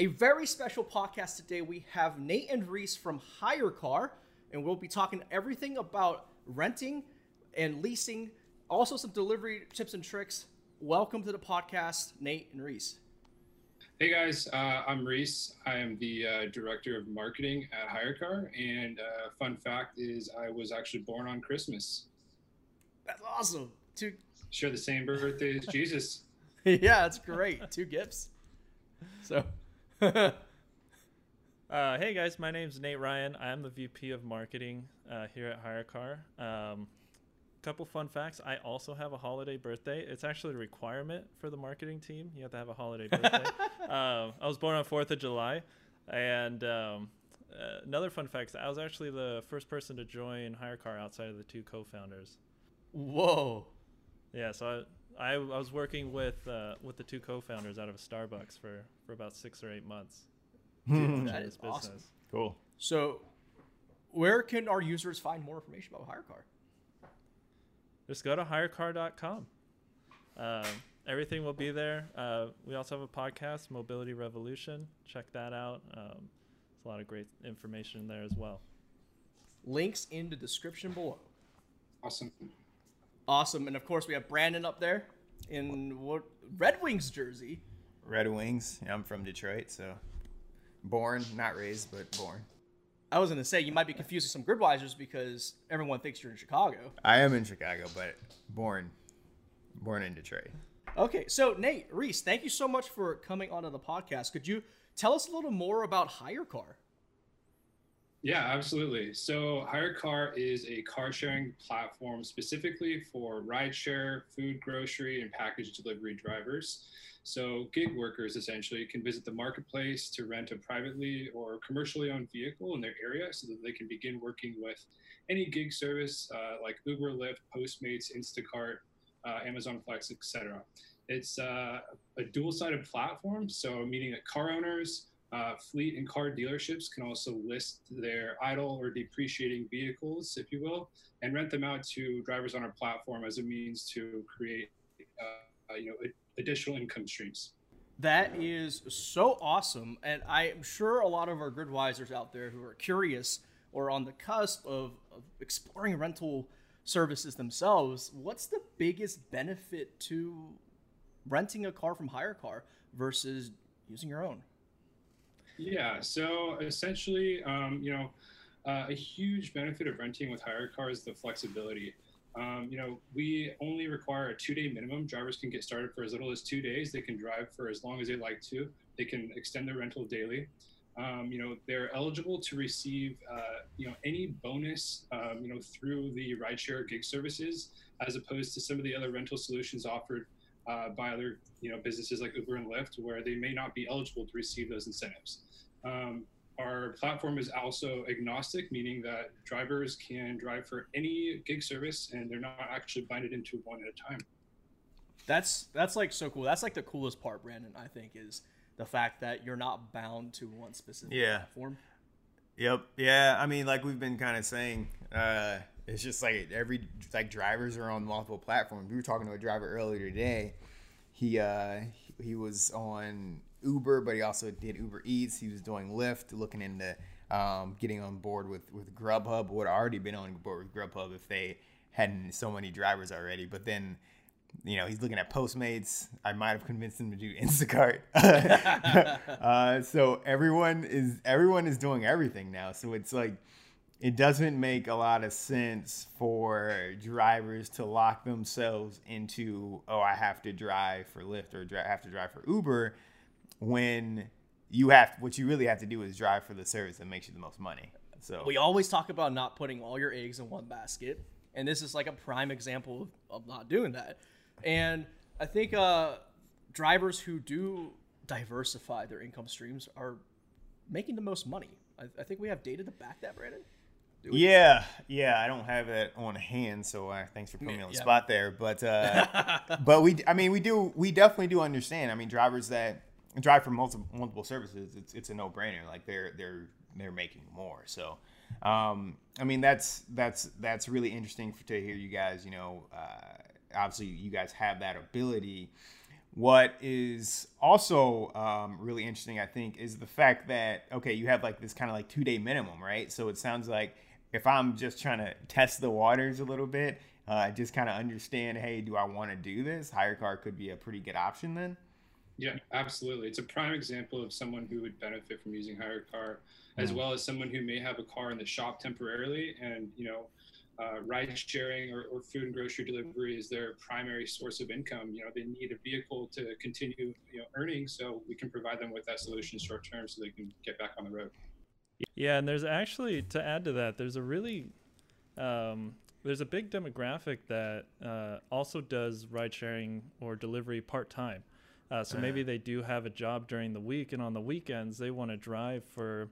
A very special podcast today. We have Nate and Reese from HyreCar, and we'll be talking everything about renting and leasing, also some delivery tips and tricks. Welcome to the podcast, Nate and Reese. Hey guys, uh, I'm Reese. I am the uh, director of marketing at HyreCar, and uh, fun fact is I was actually born on Christmas. That's awesome. Two. Share the same birthday as Jesus. yeah, that's great. Two gifts. So. uh, hey guys, my name's Nate Ryan. I'm the VP of Marketing uh, here at HyreCar. Um, couple fun facts. I also have a holiday birthday. It's actually a requirement for the marketing team. You have to have a holiday birthday. um, I was born on Fourth of July, and um, uh, another fun fact: I was actually the first person to join HyreCar outside of the two co-founders. Whoa. Yeah, so I, I, I was working with uh, with the two co-founders out of a Starbucks for for about six or eight months. Dude, that is awesome. Cool. So, where can our users find more information about HyreCar? just go to hyrecar.com. Uh, everything will be there. Uh, we also have a podcast, Mobility Revolution. Check that out. Um, there's a lot of great information there as well. Links in the description below. Awesome. Awesome. And of course, we have Brandon up there in what Red Wings jersey. Red Wings. I'm from Detroit, so born, not raised, but born. I was gonna say you might be confused with some Gridwisers because everyone thinks you're in Chicago. I am in Chicago, but born, born in Detroit. Okay, so Nate Reese, thank you so much for coming onto the podcast. Could you tell us a little more about HyreCar? Yeah, absolutely. So HyreCar is a car sharing platform specifically for rideshare, food, grocery, and package delivery drivers. So gig workers essentially can visit the marketplace to rent a privately or commercially owned vehicle in their area so that they can begin working with any gig service uh, like Uber, Lyft, Postmates, Instacart, uh, Amazon Flex, etc. It's uh, a dual-sided platform, so meaning that car owners, uh, fleet and car dealerships can also list their idle or depreciating vehicles, if you will, and rent them out to drivers on our platform as a means to create, uh, you know, additional income streams. That is so awesome. And I'm sure a lot of our Gridwisers out there who are curious or on the cusp of, of exploring rental services themselves, what's the biggest benefit to renting a car from HyreCar versus using your own? Yeah, so essentially, um, you know, uh, a huge benefit of renting with HyreCar is the flexibility. Um, you know, we only require a two day minimum. Drivers can get started for as little as two days. They can drive for as long as they like to. They can extend their rental daily. Um, you know, they're eligible to receive, uh, you know, any bonus, um, you know, through the rideshare gig services, as opposed to some of the other rental solutions offered uh, by other, you know, businesses like Uber and Lyft, where they may not be eligible to receive those incentives. Um, our platform is also agnostic, meaning that drivers can drive for any gig service and they're not actually binded into one at a time. That's that's like so cool. That's like the coolest part, Brandon. I think is the fact that you're not bound to one specific Yeah. platform. Yep. Yeah. I mean, like we've been kind of saying, uh, it's just like every like drivers are on multiple platforms. We were talking to a driver earlier today. He uh, he was on Uber, but he also did Uber Eats. He was doing Lyft, looking into um, getting on board with with Grubhub. Would already been on board with Grubhub if they hadn't so many drivers already. But then, you know, he's looking at Postmates. I might have convinced him to do Instacart. uh, so everyone is everyone is doing everything now. So it's like it doesn't make a lot of sense for drivers to lock themselves into oh I have to drive for Lyft or I have to drive for Uber when you have what you really have to do is drive for the service that makes you the most money. So We always talk about not putting all your eggs in one basket, and this is like a prime example of, not doing that. And I think uh, drivers who do diversify their income streams are making the most money. I, I think we have data to back that, Brandon. Do we? Yeah, yeah, I don't have it on hand, so uh, thanks for putting me on the Yeah. spot there. But uh, but we, I mean, we do, we definitely do understand. I mean, drivers that drive for multiple multiple services, it's it's a no brainer. Like they're they're they're making more. So, um, I mean, that's that's that's really interesting for, to hear you guys. You know, uh, obviously you guys have that ability. what is also um, really interesting, I think, is the fact that okay, you have like this kind of like two day minimum, right? So it sounds like if I'm just trying to test the waters a little bit, uh, just kind of understand, hey, do I want to do this? HyreCar could be a pretty good option then. Yeah, absolutely. It's a prime example of someone who would benefit from using HyreCar, as mm. well as someone who may have a car in the shop temporarily and you know uh, ride sharing or, or, food and grocery delivery is their primary source of income. You know, they need a vehicle to continue, you know, earning. So we can provide them with that solution short term so they can get back on the road. Yeah, and there's actually to add to that, there's a really um, there's a big demographic that uh, also does ride sharing or delivery part time. Uh, so maybe uh. they do have a job during the week, and on the weekends they want to drive for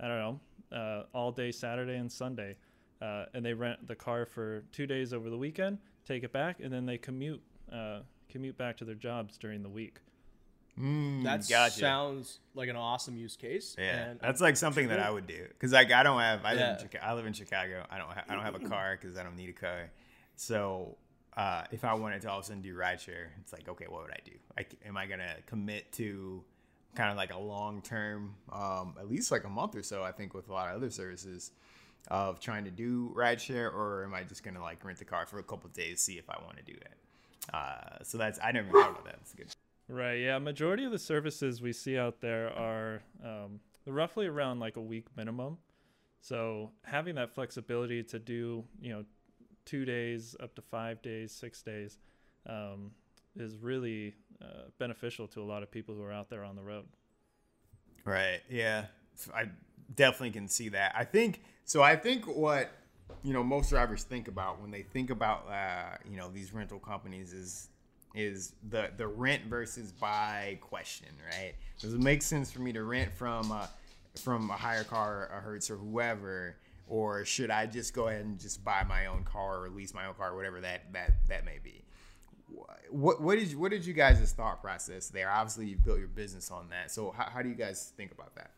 I don't know uh, all day Saturday and Sunday uh, and they rent the car for two days over the weekend, take it back, and then they commute uh, commute back to their jobs during the week. Mm, that gotcha. sounds like an awesome use case. Yeah, that's like something that I would do because like I don't have I yeah. live in Chicago. I live in Chicago. I don't ha- I don't have a car because I don't need a car. So uh, if I wanted to all of a sudden do rideshare, it's like okay, what would I do? Like, am I gonna commit to kind of like a long term, um, at least like a month or so? I think with a lot of other services of trying to do rideshare, or am I just gonna like rent the car for a couple days, see if I want to do it? Uh, so that's I never thought about that. That's good. Right. Yeah. Majority of the services we see out there are um, roughly around like a week minimum. So having that flexibility to do you know two days up to five days, six days, um, is really uh, beneficial to a lot of people who are out there on the road. Right. Yeah. I definitely can see that. I think so. I think what you know most drivers think about when they think about uh, you know these rental companies is is the the rent versus buy question, right? Does it make sense for me to rent from uh, from a HyreCar, a Hertz, or whoever, or should I just go ahead and just buy my own car or lease my own car, whatever that that that may be? What what did what did you guys' thought process there? Obviously, you built your business on that. So how, how do you guys think about that?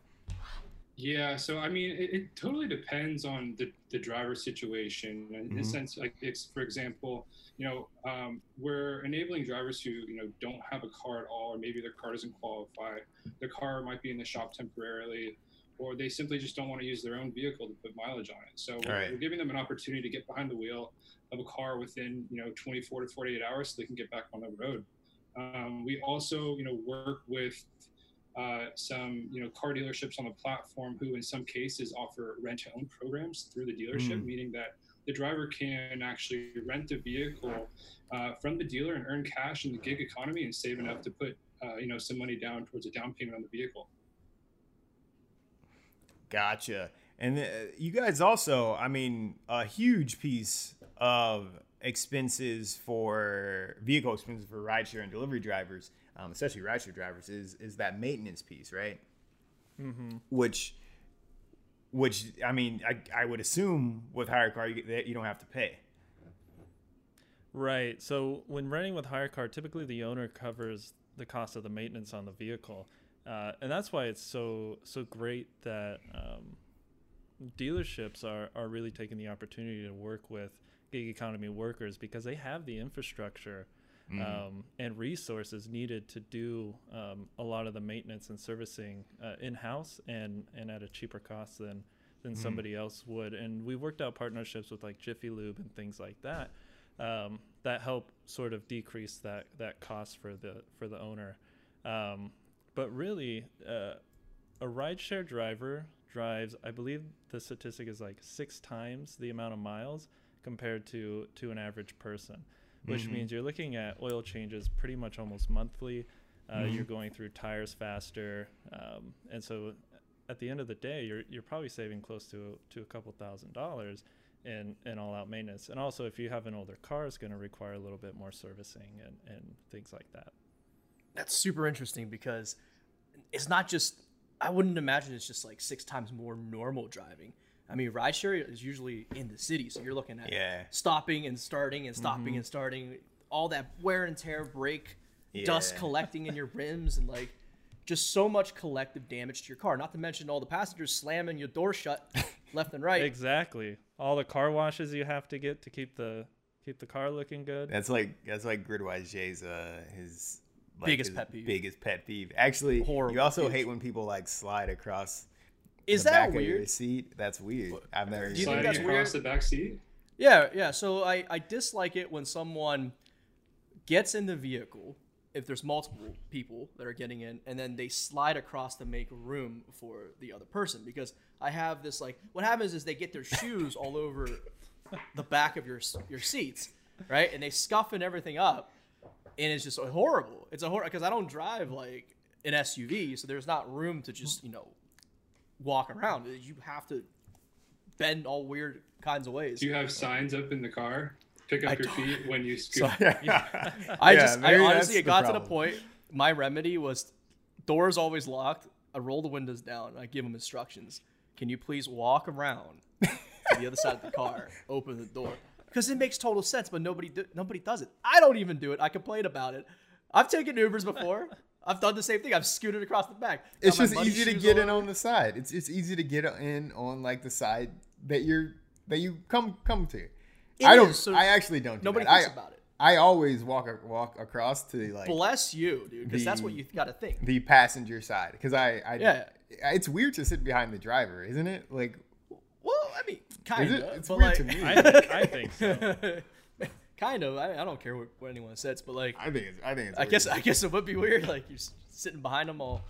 Yeah, so I mean, it, it totally depends on the, the driver situation. In mm-hmm. the sense, like, it's, for example, you know, um, we're enabling drivers who, you know, don't have a car at all, or maybe their car doesn't qualify. Their car might be in the shop temporarily, or they simply just don't want to use their own vehicle to put mileage on it. So we're, right. we're giving them an opportunity to get behind the wheel of a car within, you know, 24 to 48 hours so they can get back on the road. Um, we also, you know, work with uh, some you know car dealerships on the platform who in some cases offer rent to own programs through the dealership mm. meaning that the driver can actually rent a vehicle uh, from the dealer and earn cash in the gig economy and save enough to put uh, you know some money down towards a down payment on the vehicle. Gotcha. And uh, you guys also i mean a huge piece of expenses for vehicle expenses for rideshare and delivery drivers um, especially rideshare drivers, is is that maintenance piece, right? Mm-hmm. Which, which I mean, I, I would assume with HyreCar you, that you don't have to pay. Right. So when renting with HyreCar, typically the owner covers the cost of the maintenance on the vehicle, uh, and that's why it's so so great that um, dealerships are are really taking the opportunity to work with gig economy workers because they have the infrastructure mm. um, and resources needed to do um, a lot of the maintenance and servicing uh, in house and and at a cheaper cost than than mm. somebody else would. And we worked out partnerships with like Jiffy Lube and things like that um, that help sort of decrease that that cost for the for the owner. Um, but really, uh, a rideshare driver drives, I believe the statistic is like six times the amount of miles compared to to an average person which mm-hmm. means you're looking at oil changes pretty much almost monthly. Uh, mm-hmm. You're going through tires faster, um, and so at the end of the day, you're you're probably saving close to to a couple thousand dollars in in all out maintenance. And also, if you have an older car, it's going to require a little bit more servicing and and things like that. That's super interesting because it's not just. I wouldn't imagine it's just like six times more normal driving. I mean, rideshare is usually in the city, so you're looking at yeah. stopping and starting and stopping mm-hmm. and starting, all that wear and tear, brake, yeah. dust collecting in your rims, and like just so much collective damage to your car. Not to mention all the passengers slamming your door shut left and right. Exactly. All the car washes you have to get to keep the keep the car looking good. That's like that's like Gridwise Jay's uh his like, Biggest his pet peeve. Biggest pet peeve. Actually, Horrible, you also huge. hate when people like slide across Is the that back of your weird? seat. That's weird. I've never. Do you think that's across weird? the back seat. Yeah, yeah. So I, I dislike it when someone gets in the vehicle, if there's multiple people that are getting in, and then they slide across to make room for the other person. Because I have this like, what happens is they get their shoes all over the back of your your seats, right? And they scuff and everything up, and it's just horrible. It's a horror because I don't drive like an SUV, so there's not room to just you know walk around. You have to bend all weird kinds of ways. Do you have signs up in the car? Pick up I your don't. feet when you So scoot. I Yeah, just, I honestly, it the got to the point. My remedy was doors always locked. I roll the windows down. I give them instructions. Can you please walk around to the other side of the car, open the door? Because it makes total sense, but nobody do, nobody does it. I don't even do it. I complain about it. I've taken Ubers before. I've done the same thing. I've scooted across the back. It's Got my just easy to get all in on the side. It's it's easy to get in on like the side that you're that you come come to. It I don't. is, so I actually don't. Do Nobody that. thinks I, about it. I always walk walk across to like Bless you, dude, because that's what you got to think. the passenger side because I, I Yeah. It's weird to sit behind the driver, isn't it? Like, Well, I mean, kind of. it? It's but weird like, to me. I think, I think so. kind of. I, I don't care what, what anyone says, but like, I think it's. I think it's. I guess. I guess it would be weird, like you're sitting behind them all,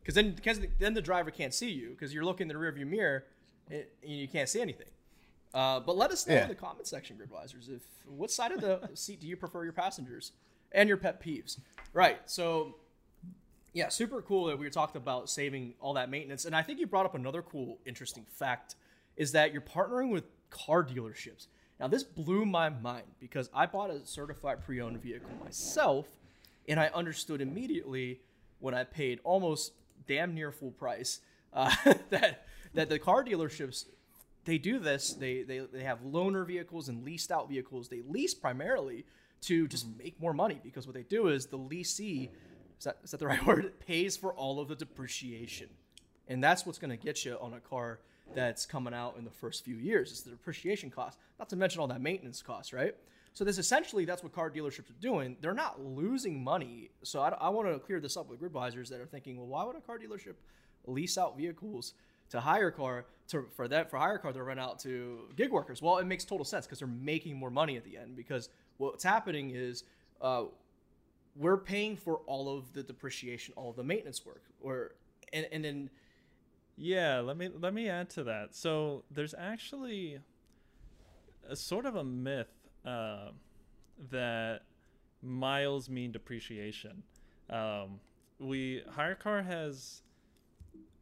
because then because then the driver can't see you because you're looking in the rearview mirror and you can't see anything. Uh, but let us know Yeah. in the comment section, Gridwisers, if what side of the seat do you prefer your passengers and your pet peeves? Right. So, yeah, super cool that we talked about saving all that maintenance, and I think you brought up another cool, interesting fact is that you're partnering with car dealerships. Now, this blew my mind because I bought a certified pre-owned vehicle myself, and I understood immediately when I paid almost damn near full price uh, that that the car dealerships they do this. They, they they have loaner vehicles and leased out vehicles. They lease primarily to just make more money because what they do is the leasee is that, is that the right word pays for all of the depreciation, and that's what's going to get you on a car that's coming out in the first few years. It's the depreciation cost, not to mention all that maintenance cost, right? So this essentially that's what car dealerships are doing. They're not losing money. So I, I want to clear this up with Gridwisers that are thinking, well, why would a car dealership lease out vehicles to HyreCar to for that for HyreCar to rent out to gig workers? Well, it makes total sense because they're making more money at the end. Because what's happening is uh, we're paying for all of the depreciation, all of the maintenance work, or and and then Yeah, let me let me add to that. So there's actually a sort of a myth uh, that miles mean depreciation. Um, we HyreCar has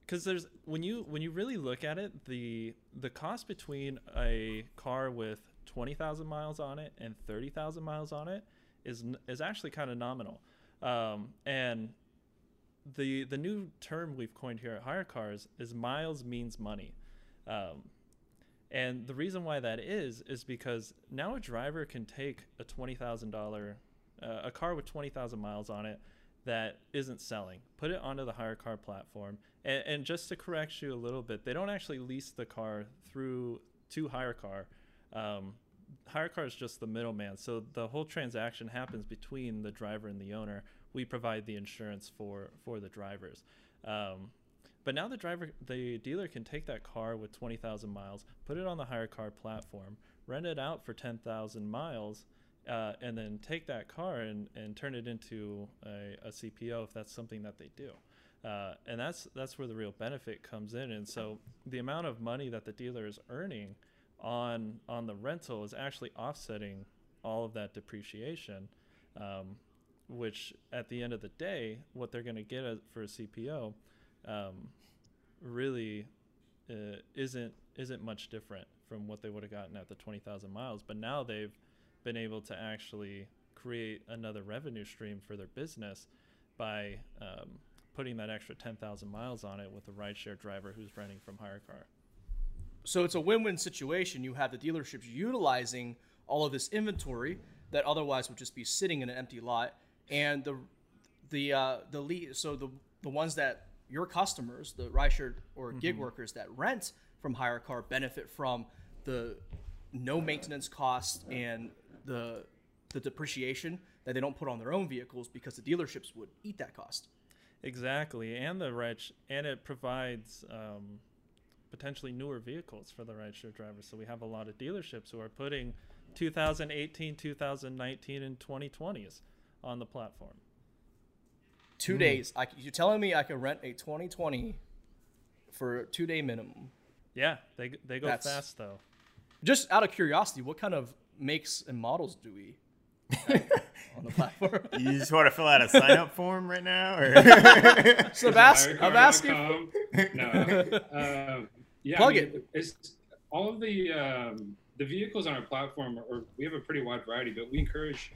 because there's when you when you really look at it, the the cost between a car with twenty thousand miles on it and thirty thousand miles on it is is actually kind of nominal. Um, and the the new term we've coined here at HyreCars is miles means money. Um, and the reason why that is is because now a driver can take a twenty thousand uh, a car with twenty thousand miles on it that isn't selling, put it onto the HyreCar platform, and, and just to correct you a little bit, they don't actually lease the car through to HyreCar. Um, HyreCar is just the middleman, so the whole transaction happens between the driver and the owner. We provide the insurance for for the drivers. Um, but now the driver, the dealer can take that car with 20,000 miles, put it on the HyreCar platform, rent it out for 10,000 miles, uh, and then take that car and, and turn it into a, a CPO if that's something that they do. Uh, and that's that's where the real benefit comes in. And so the amount of money that the dealer is earning on on the rental is actually offsetting all of that depreciation, um, which at the end of the day, what they're going to get for a CPO um, really uh, isn't isn't much different from what they would have gotten at the 20,000 miles. But now they've been able to actually create another revenue stream for their business by um, putting that extra 10,000 miles on it with a rideshare driver who's renting from HyreCar. So it's a win-win situation. You have the dealerships utilizing all of this inventory that otherwise would just be sitting in an empty lot, and the the uh, the lead. So the the ones that your customers, the rideshare or gig workers that rent from HyreCar, benefit from the no maintenance costs and the the depreciation that they don't put on their own vehicles because the dealerships would eat that cost. Exactly, and the rich, and it provides um, potentially newer vehicles for the rideshare drivers. So we have a lot of dealerships who are putting 2018, 2019, and 2020s on the platform. Two days. I, you're telling me I can rent a 2020 for a two day minimum? Yeah, they they go That's- fast though. Just out of curiosity, what kind of makes and models do we on the platform? You just want to fill out a sign up form right now, or Sebas- I'm asking. For, Hyrecar.com. no. Um, yeah, Plug I mean, it. It's all of the um, the vehicles on our platform, are, we have a pretty wide variety, but we encourage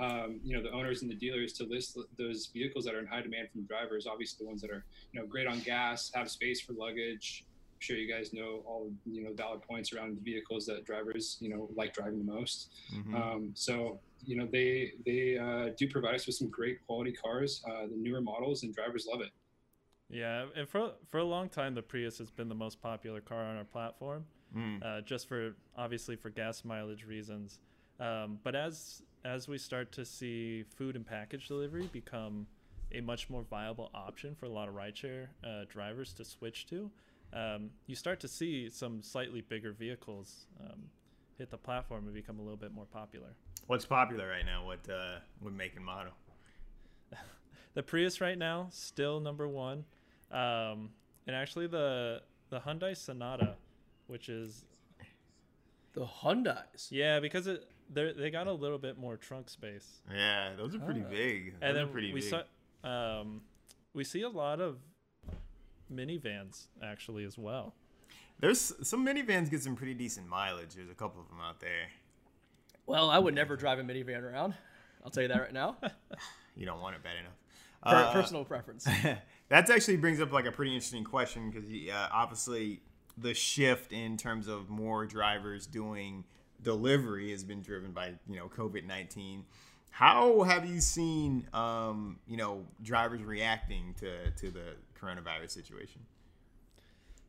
um, you know the owners and the dealers to list those vehicles that are in high demand from drivers. Obviously, the ones that are you know great on gas, have space for luggage. I'm sure you guys know all you know valid points around the vehicles that drivers you know like driving the most. Mhm. Um, so you know they they uh, do provide us with some great quality cars, uh, the newer models, and drivers love it. Yeah, and for for a long time, the Prius has been the most popular car on our platform, Mm. uh, just for obviously for gas mileage reasons. Um, but as as we start to see food and package delivery become a much more viable option for a lot of rideshare uh, drivers to switch to, um, you start to see some slightly bigger vehicles um, hit the platform and become a little bit more popular. What's popular right now? What uh, what make and model? The Prius right now still number one, um, and actually the the Hyundai Sonata, which is the Hyundai's. yeah because it they they got a little bit more trunk space, Yeah, those are pretty Ah. big. and Those are then pretty we big. saw um, we see a lot of minivans actually as well. There's some minivans get some pretty decent mileage. There's a couple of them out there. Well, I would never drive a minivan around. I'll tell you that right now. You don't want it bad enough. Per- Uh, personal preference. that actually brings up like a pretty interesting question because uh, obviously the shift in terms of more drivers doing delivery has been driven by you know COVID nineteen. How have you seen um, you know drivers reacting to to the coronavirus situation?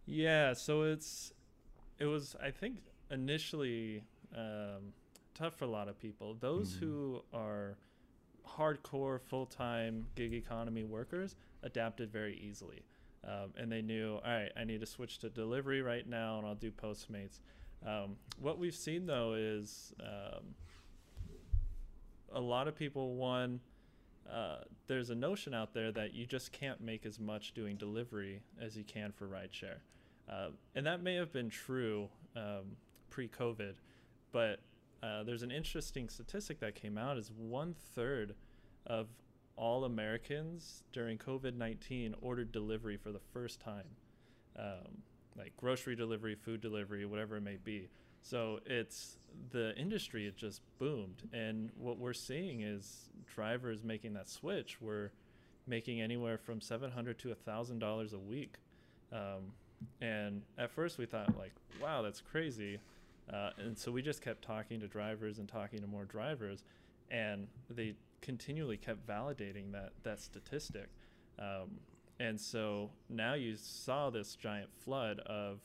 Yeah, so it's it was I think initially um, tough for a lot of people. Those who are hardcore full time gig economy workers adapted very easily, um, and they knew all right, I need to switch to delivery right now, and I'll do Postmates. Um, what we've seen though is um, a lot of people one uh, there's a notion out there that you just can't make as much doing delivery as you can for rideshare. Uh, and that may have been true um, pre-COVID, but uh, there's an interesting statistic that came out: is one third of all Americans during COVID-19 ordered delivery for the first time, um, like grocery delivery, food delivery, whatever it may be. So it's the industry it just boomed, and what we're seeing is drivers making that switch. We're making anywhere from seven hundred to a thousand dollars a week, um, and at first we thought like, wow, that's crazy, uh, and so we just kept talking to drivers and talking to more drivers, and they continually kept validating that that statistic. Um, and so now you saw this giant flood of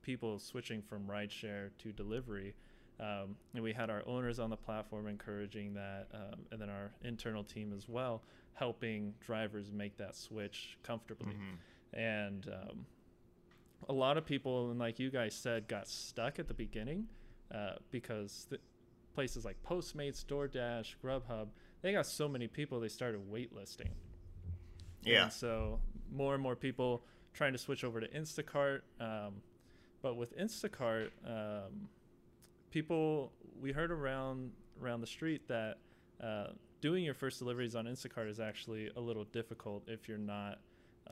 people switching from rideshare to delivery. Um, and we had our owners on the platform encouraging that, um, and then our internal team as well, helping drivers make that switch comfortably. And um, a lot of people, and like you guys said, got stuck at the beginning uh, because the places like Postmates, DoorDash, Grubhub, they got so many people they started waitlisting. Yeah. And so more and more people trying to switch over to Instacart. Um, but with Instacart, um, people we heard around around the street that uh, doing your first deliveries on Instacart is actually a little difficult if you're not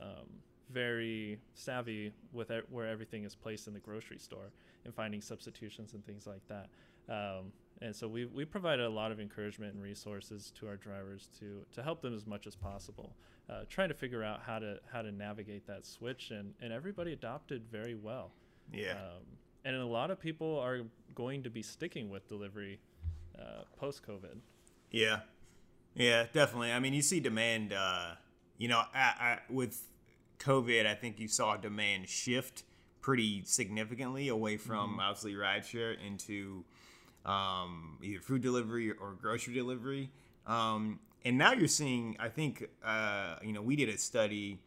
um, very savvy with where everything is placed in the grocery store and finding substitutions and things like that. Um, and so we, we provided a lot of encouragement and resources to our drivers to, to help them as much as possible, uh, trying to figure out how to how to navigate that switch. And, and everybody adopted very well. Yeah. Um, and a lot of people are going to be sticking with delivery uh, post COVID. Yeah, yeah, definitely. I mean, you see demand. Uh, you know, I, I, with COVID, I think you saw demand shift pretty significantly away from obviously rideshare into um, either food delivery or grocery delivery. Um, and now you're seeing, I think, uh, you know, we did a study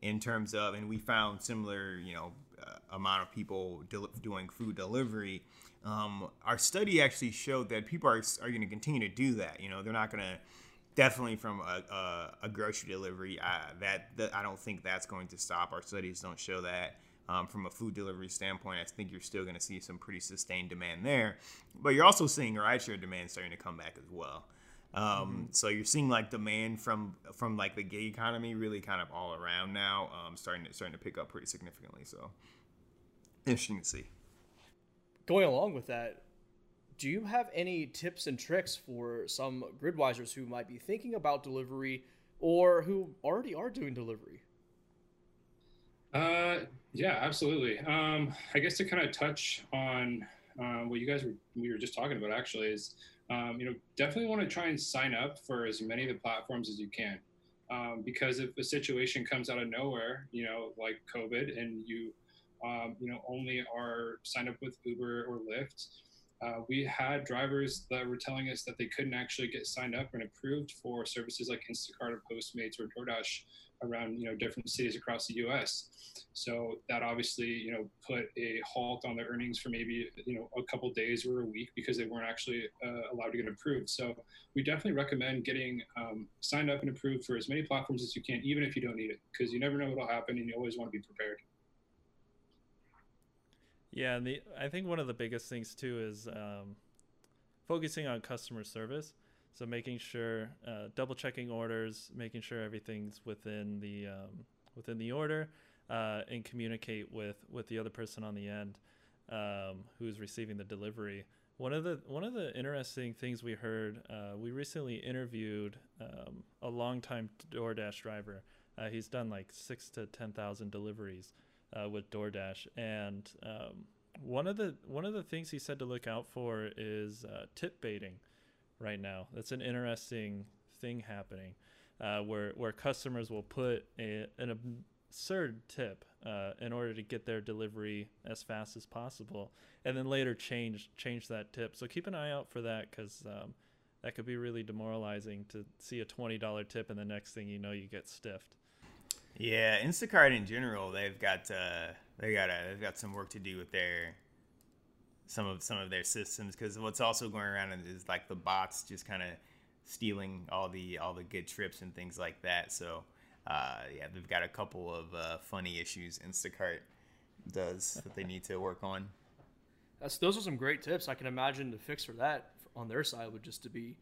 in terms of, and we found similar, you know, uh, amount of people del- doing food delivery. Um, our study actually showed that people are, are going to continue to do that. You know, they're not going to definitely from a, a, a grocery delivery. I, that, that I don't think that's going to stop. Our studies don't show that. Um, from a food delivery standpoint, I think you're still going to see some pretty sustained demand there. But you're also seeing rideshare demand starting to come back as well. Um, mm-hmm. So you're seeing like demand from from like the gig economy really kind of all around now, um, starting to starting to pick up pretty significantly. So interesting to see. Going along with that, do you have any tips and tricks for some gridwisers who might be thinking about delivery or who already are doing delivery? Uh, yeah, absolutely. Um, I guess to kind of touch on uh, what you guys were we were just talking about actually is um, you know definitely want to try and sign up for as many of the platforms as you can um, because if a situation comes out of nowhere, you know like COVID, and you um, you know only are signed up with Uber or Lyft uh, we had drivers that were telling us that they couldn't actually get signed up and approved for services like Instacart or Postmates or DoorDash around you know different cities across the U.S. So that obviously you know put a halt on their earnings for maybe you know a couple days or a week because they weren't actually uh, allowed to get approved. So we definitely recommend getting um, signed up and approved for as many platforms as you can, even if you don't need it, because you never know what'll happen and you always want to be prepared. Yeah, and the I think one of the biggest things too is um, focusing on customer service. So making sure, uh, double checking orders, making sure everything's within the um, within the order, uh, and communicate with with the other person on the end um, who's receiving the delivery. One of the one of the interesting things we heard, uh, we recently interviewed um, a longtime DoorDash driver. Uh, he's done like six to ten thousand deliveries uh, with DoorDash, and um, one of the one of the things he said to look out for is uh, tip baiting. Right now, that's an interesting thing happening, uh, where where customers will put a, an absurd tip uh, in order to get their delivery as fast as possible, and then later change change that tip. So keep an eye out for that because. Um, that could be really demoralizing to see a $20 tip and the next thing you know you get stiffed yeah, Instacart in general, they've got uh, they got a, they've got some work to do with their some of some of their systems because what's also going around is like the bots just kind of stealing all the all the good trips and things like that. So uh, yeah, they've got a couple of uh, funny issues Instacart does that they need to work on. That's those are some great tips. I can imagine the fix for that on their side would just to be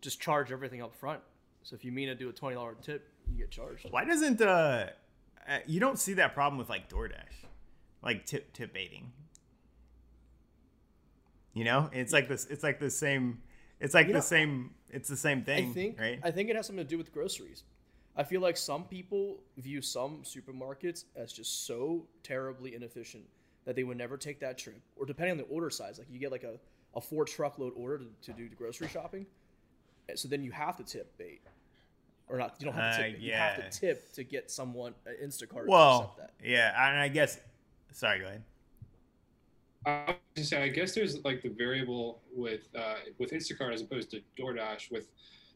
just charge everything up front. So if you mean to do a twenty dollar tip, you get charged. Why doesn't uh, uh, you don't see that problem with like DoorDash, like tip tip baiting? You know, it's like this. It's like the same. It's like you the know, same. It's the same thing. I think. Right. I think it has something to do with groceries. I feel like some people view some supermarkets as just so terribly inefficient that they would never take that trip. Or depending on the order size, like you get like a, a four truckload order to, to do the grocery shopping. So then you have to tip bait or not. You don't have to tip. Uh, yeah. You have to tip to get someone uh, Instacart well, to accept that. Yeah, and I guess. Sorry, go ahead. I was say, I guess there's like the variable with uh, with Instacart as opposed to DoorDash with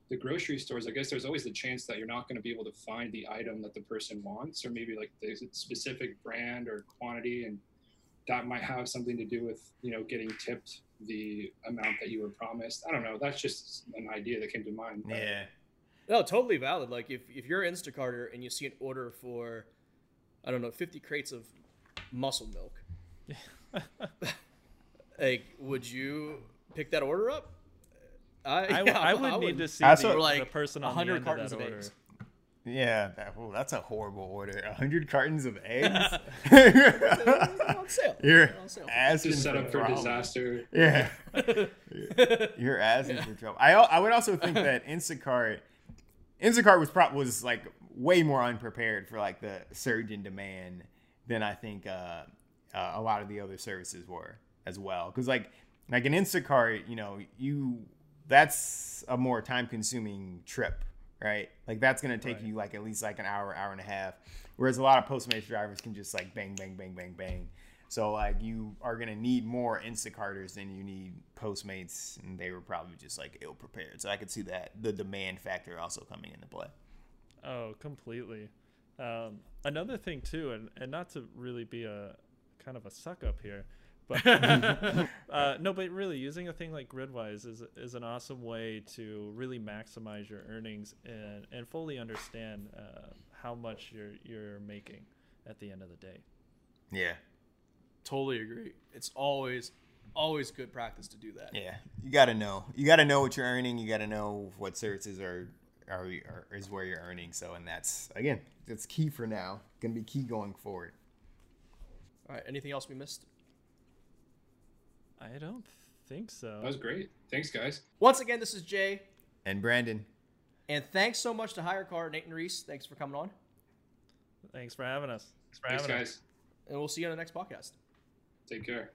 the grocery stores. I guess there's always the chance that you're not going to be able to find the item that the person wants, or maybe like the specific brand or quantity, and that might have something to do with you know getting tipped the amount that you were promised. I don't know. That's just an idea that came to mind. Yeah. No, totally valid. Like if, if you're Instacarter and you see an order for, I don't know, 50 crates of muscle milk, like would you pick that order up? I, I, yeah, I would I need to see the, like the person on 100 the end cartons of, of eggs. Yeah, that, well, that's a horrible order. hundred cartons of eggs. on sale. You're on sale. asking set up for disaster. Yeah, you're asking yeah. for trouble. I I would also think that Instacart Instacart was pro- was like way more unprepared for like the surge in demand than I think uh, uh, a lot of the other services were as well. Because like like an Instacart, you know, you that's a more time consuming trip, right? Like that's gonna take right. you like at least like an hour, hour and a half. Whereas a lot of Postmates drivers can just like bang, bang, bang, bang, bang. So like you are gonna need more Instacarters than you need Postmates, and they were probably just like ill prepared. So I could see that the demand factor also coming into play. Oh, completely. Um, another thing too, and, and not to really be a kind of a suck up here, but uh, no, but really using a thing like Gridwise is is an awesome way to really maximize your earnings and and fully understand uh, how much you're you're making at the end of the day. Yeah, Totally agree. It's always always good practice to do that. yeah. You gotta know. You gotta know what you're earning. You gotta know what services are are, are is where you're earning. So and that's again, that's key for now. Gonna be key going forward. All right. Anything else we missed? I don't think so. That was great. Thanks, guys. Once again, this is Jay, And Brandon, and thanks so much to HyreCar, Nate and Reese. Thanks for coming on, Thanks for having us. Thanks for Thanks, having us. guys. and we'll see you on the next podcast. Take care.